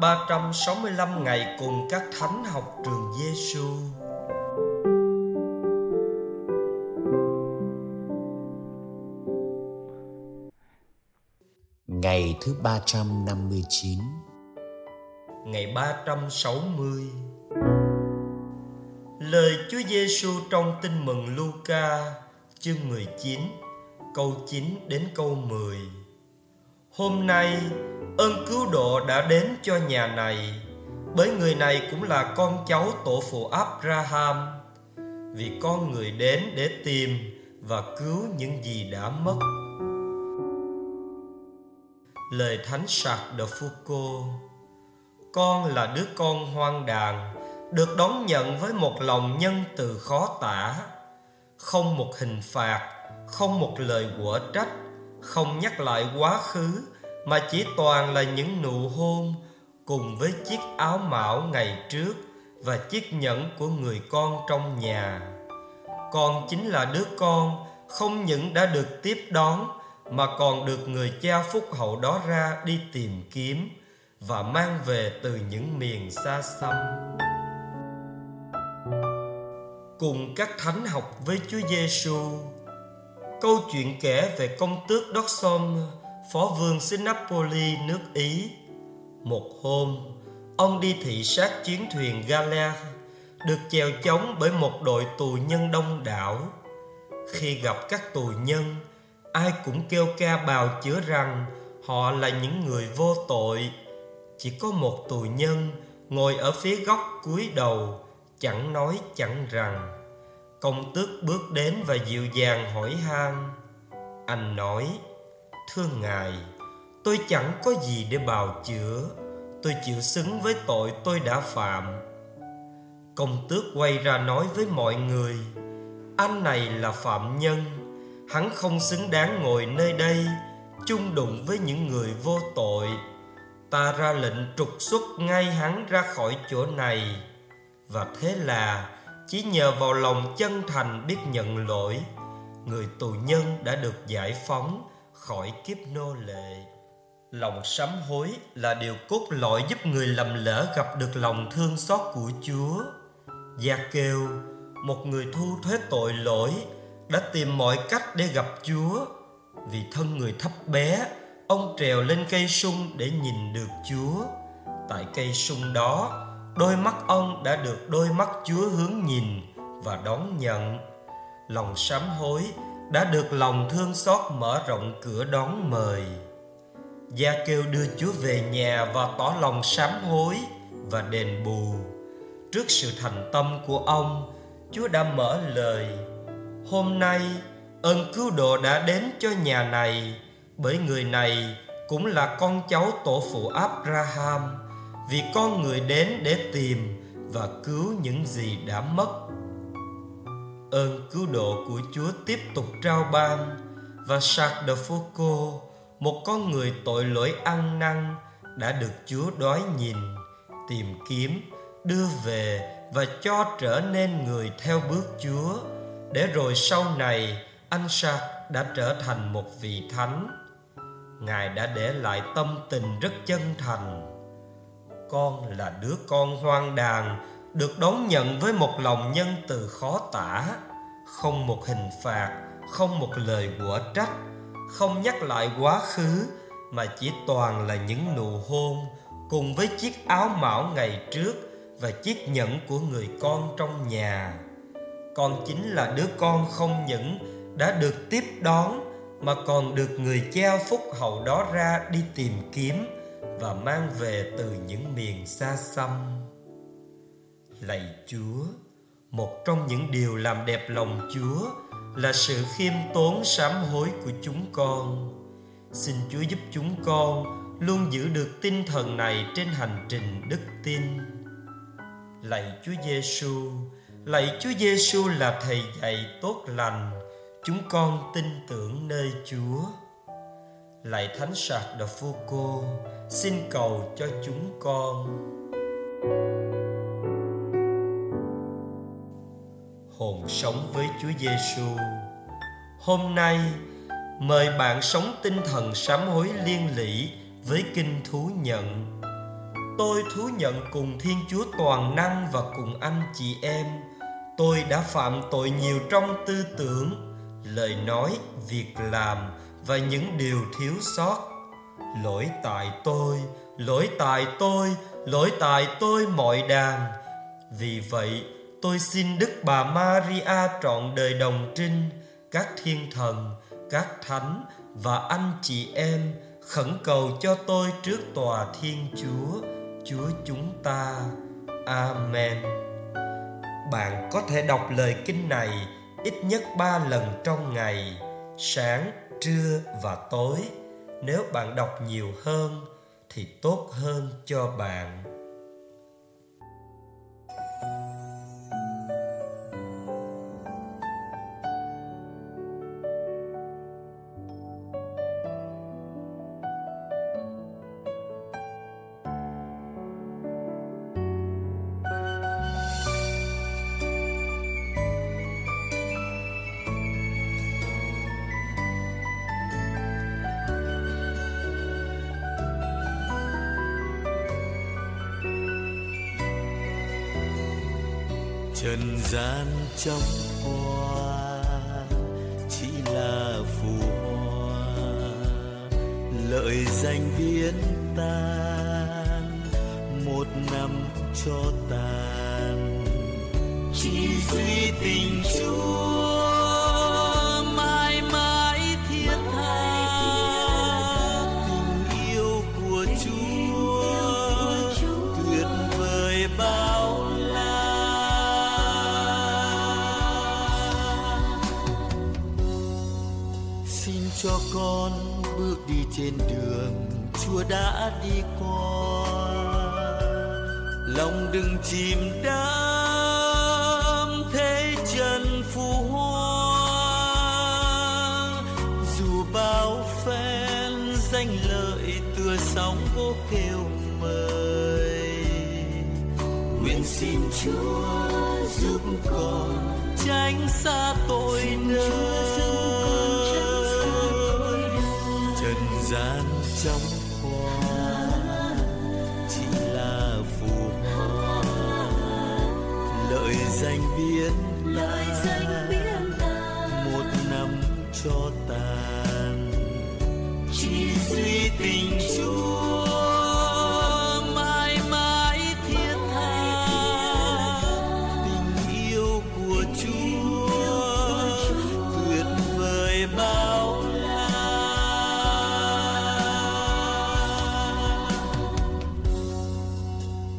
365 ngày cùng các thánh học trường Giêsu. Ngày thứ 359 Ngày 360 Lời Chúa Giêsu trong Tin mừng Luca chương 19 câu 9 đến câu 10 Hôm nay, ơn cứu độ đã đến cho nhà này. Bởi người này cũng là con cháu tổ phụ Abraham. Vì con người đến để tìm và cứu những gì đã mất. Lời thánh sạc de Foucault con là đứa con hoang đàn được đón nhận với một lòng nhân từ khó tả. Không một hình phạt, không một lời quở trách, không nhắc lại quá khứ mà chỉ toàn là những nụ hôn cùng với chiếc áo mão ngày trước và chiếc nhẫn của người con trong nhà con chính là đứa con, không những đã được tiếp đón, mà còn được người cha phúc hậu đó ra đi tìm kiếm và mang về từ những miền xa xăm cùng các thánh học với Chúa Giêsu. Câu chuyện kể về công tước Doxom phó vương xứ Napoli nước Ý. Một hôm, ông đi thị sát chuyến thuyền Gala được chèo chống bởi một đội tù nhân đông đảo. Khi gặp các tù nhân, ai cũng kêu ca bào chữa rằng họ là những người vô tội. Chỉ có một tù nhân ngồi ở phía góc cuối đầu, chẳng nói chẳng rằng. Công tước bước đến và dịu dàng hỏi han. Anh nói, Thưa Ngài, tôi chẳng có gì để bào chữa, tôi chịu xứng với tội tôi đã phạm. Công tước quay ra nói với mọi người, anh này là phạm nhân, hắn không xứng đáng ngồi nơi đây, chung đụng với những người vô tội. Ta ra lệnh trục xuất ngay hắn ra khỏi chỗ này. Và thế là chỉ nhờ vào lòng chân thành biết nhận lỗi, người tù nhân đã được giải phóng khỏi kiếp nô lệ. Lòng sám hối là điều cốt lõi giúp người lầm lỡ gặp được lòng thương xót của chúa. Gia kêu, một người thu thuế tội lỗi, đã tìm mọi cách để gặp chúa. Vì thân người thấp bé, ông trèo lên cây sung để nhìn được chúa. Tại cây sung đó, đôi mắt ông đã được đôi mắt chúa hướng nhìn và đón nhận. Lòng sám hối đã được lòng thương xót mở rộng cửa đón mời. Gia kêu đưa chúa về nhà và tỏ lòng sám hối và đền bù. Trước sự thành tâm của ông, chúa đã mở lời. Hôm nay, ơn cứu độ đã đến cho nhà này, bởi người này cũng là con cháu tổ phụ abraham, vì con người đến để tìm và cứu những gì đã mất ơn cứu độ của Chúa tiếp tục trao ban và Sạc Đờ Phô Cô, một con người tội lỗi ăn năn đã được Chúa đói nhìn, tìm kiếm, đưa về và cho trở nên người theo bước Chúa, để rồi sau này anh Sạc đã trở thành một vị thánh. Ngài đã để lại tâm tình rất chân thành. Con là đứa con hoang đàn được đón nhận với một lòng nhân từ khó tả, không một hình phạt, không một lời quở trách, không nhắc lại quá khứ, mà chỉ toàn là những nụ hôn cùng với chiếc áo mão ngày trước và chiếc nhẫn của người con trong nhà. Con chính là đứa con không những đã được tiếp đón, mà còn được người cheo phúc hậu đó ra đi tìm kiếm và mang về từ những miền xa xăm lạy chúa một trong những điều làm đẹp lòng chúa là sự khiêm tốn sám hối của chúng con. Xin chúa giúp chúng con luôn giữ được tinh thần này trên hành trình đức tin. Lạy chúa giêsu lạy chúa giêsu là thầy dạy tốt lành. Chúng con tin tưởng nơi chúa. Lạy thánh sạc phu cô, xin cầu cho chúng con. Hồn sống với Chúa Giêsu. Hôm nay, mời bạn sống tinh thần sám hối liên lỉ với kinh thú nhận. tôi thú nhận cùng thiên chúa toàn năng và cùng anh chị em tôi đã phạm tội nhiều trong tư tưởng lời nói việc làm và những điều thiếu sót lỗi tại tôi lỗi tại tôi lỗi tại tôi mọi đàn vì vậy tôi xin đức bà maria trọn đời đồng trinh, các thiên thần, các thánh và anh chị em khẩn cầu cho tôi trước tòa thiên chúa chúa chúng ta. Amen. Bạn có thể đọc lời kinh này ít nhất ba lần trong ngày, sáng, trưa và tối. Nếu bạn đọc nhiều hơn thì tốt hơn cho bạn. Trần gian trong hoa chỉ là phù hoa. Lợi danh biến tan, một năm cho tàn chỉ duy tình chúa. Con bước đi trên đường chúa đã đi qua. Lòng đừng chìm đắm thế trần phù hoa. Dù bao phen danh lợi tựa sóng vô kêu mời nguyện xin chúa giúp con tránh xa tội nơi trong hoa. Chỉ là phù hoa. Lợi danh biến ta một năm cho tàn. Chỉ duy tình chúa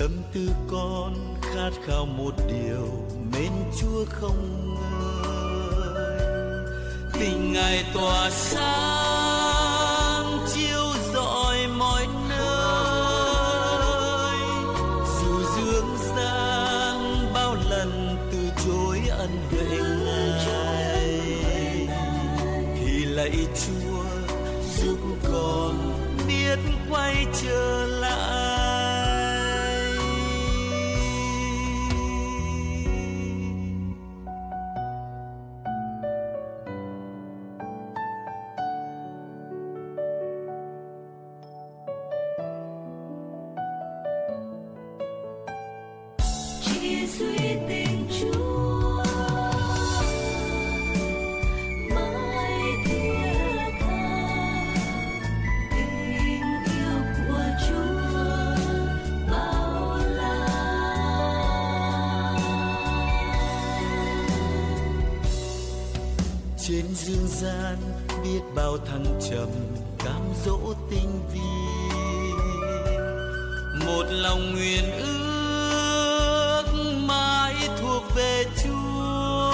tâm tư con khát khao một điều mến chúa không ngơi. Tình ngài tỏa sáng chiếu rọi mọi nơi. Dù dương gian bao lần từ chối ân huệ ngài, thì lạy chúa giúp con biết quay trở trên dương gian biết bao thăng trầm, cám dỗ tinh vi. Một lòng nguyện ước thuộc về chúa.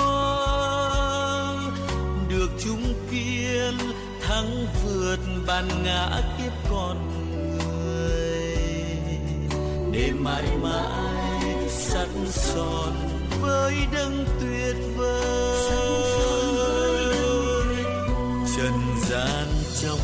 Được chúng kiên thắng vượt bàn ngã kiếp con người. Để mãi mãi sắt son với đấng tuyệt vời. Trần gian trong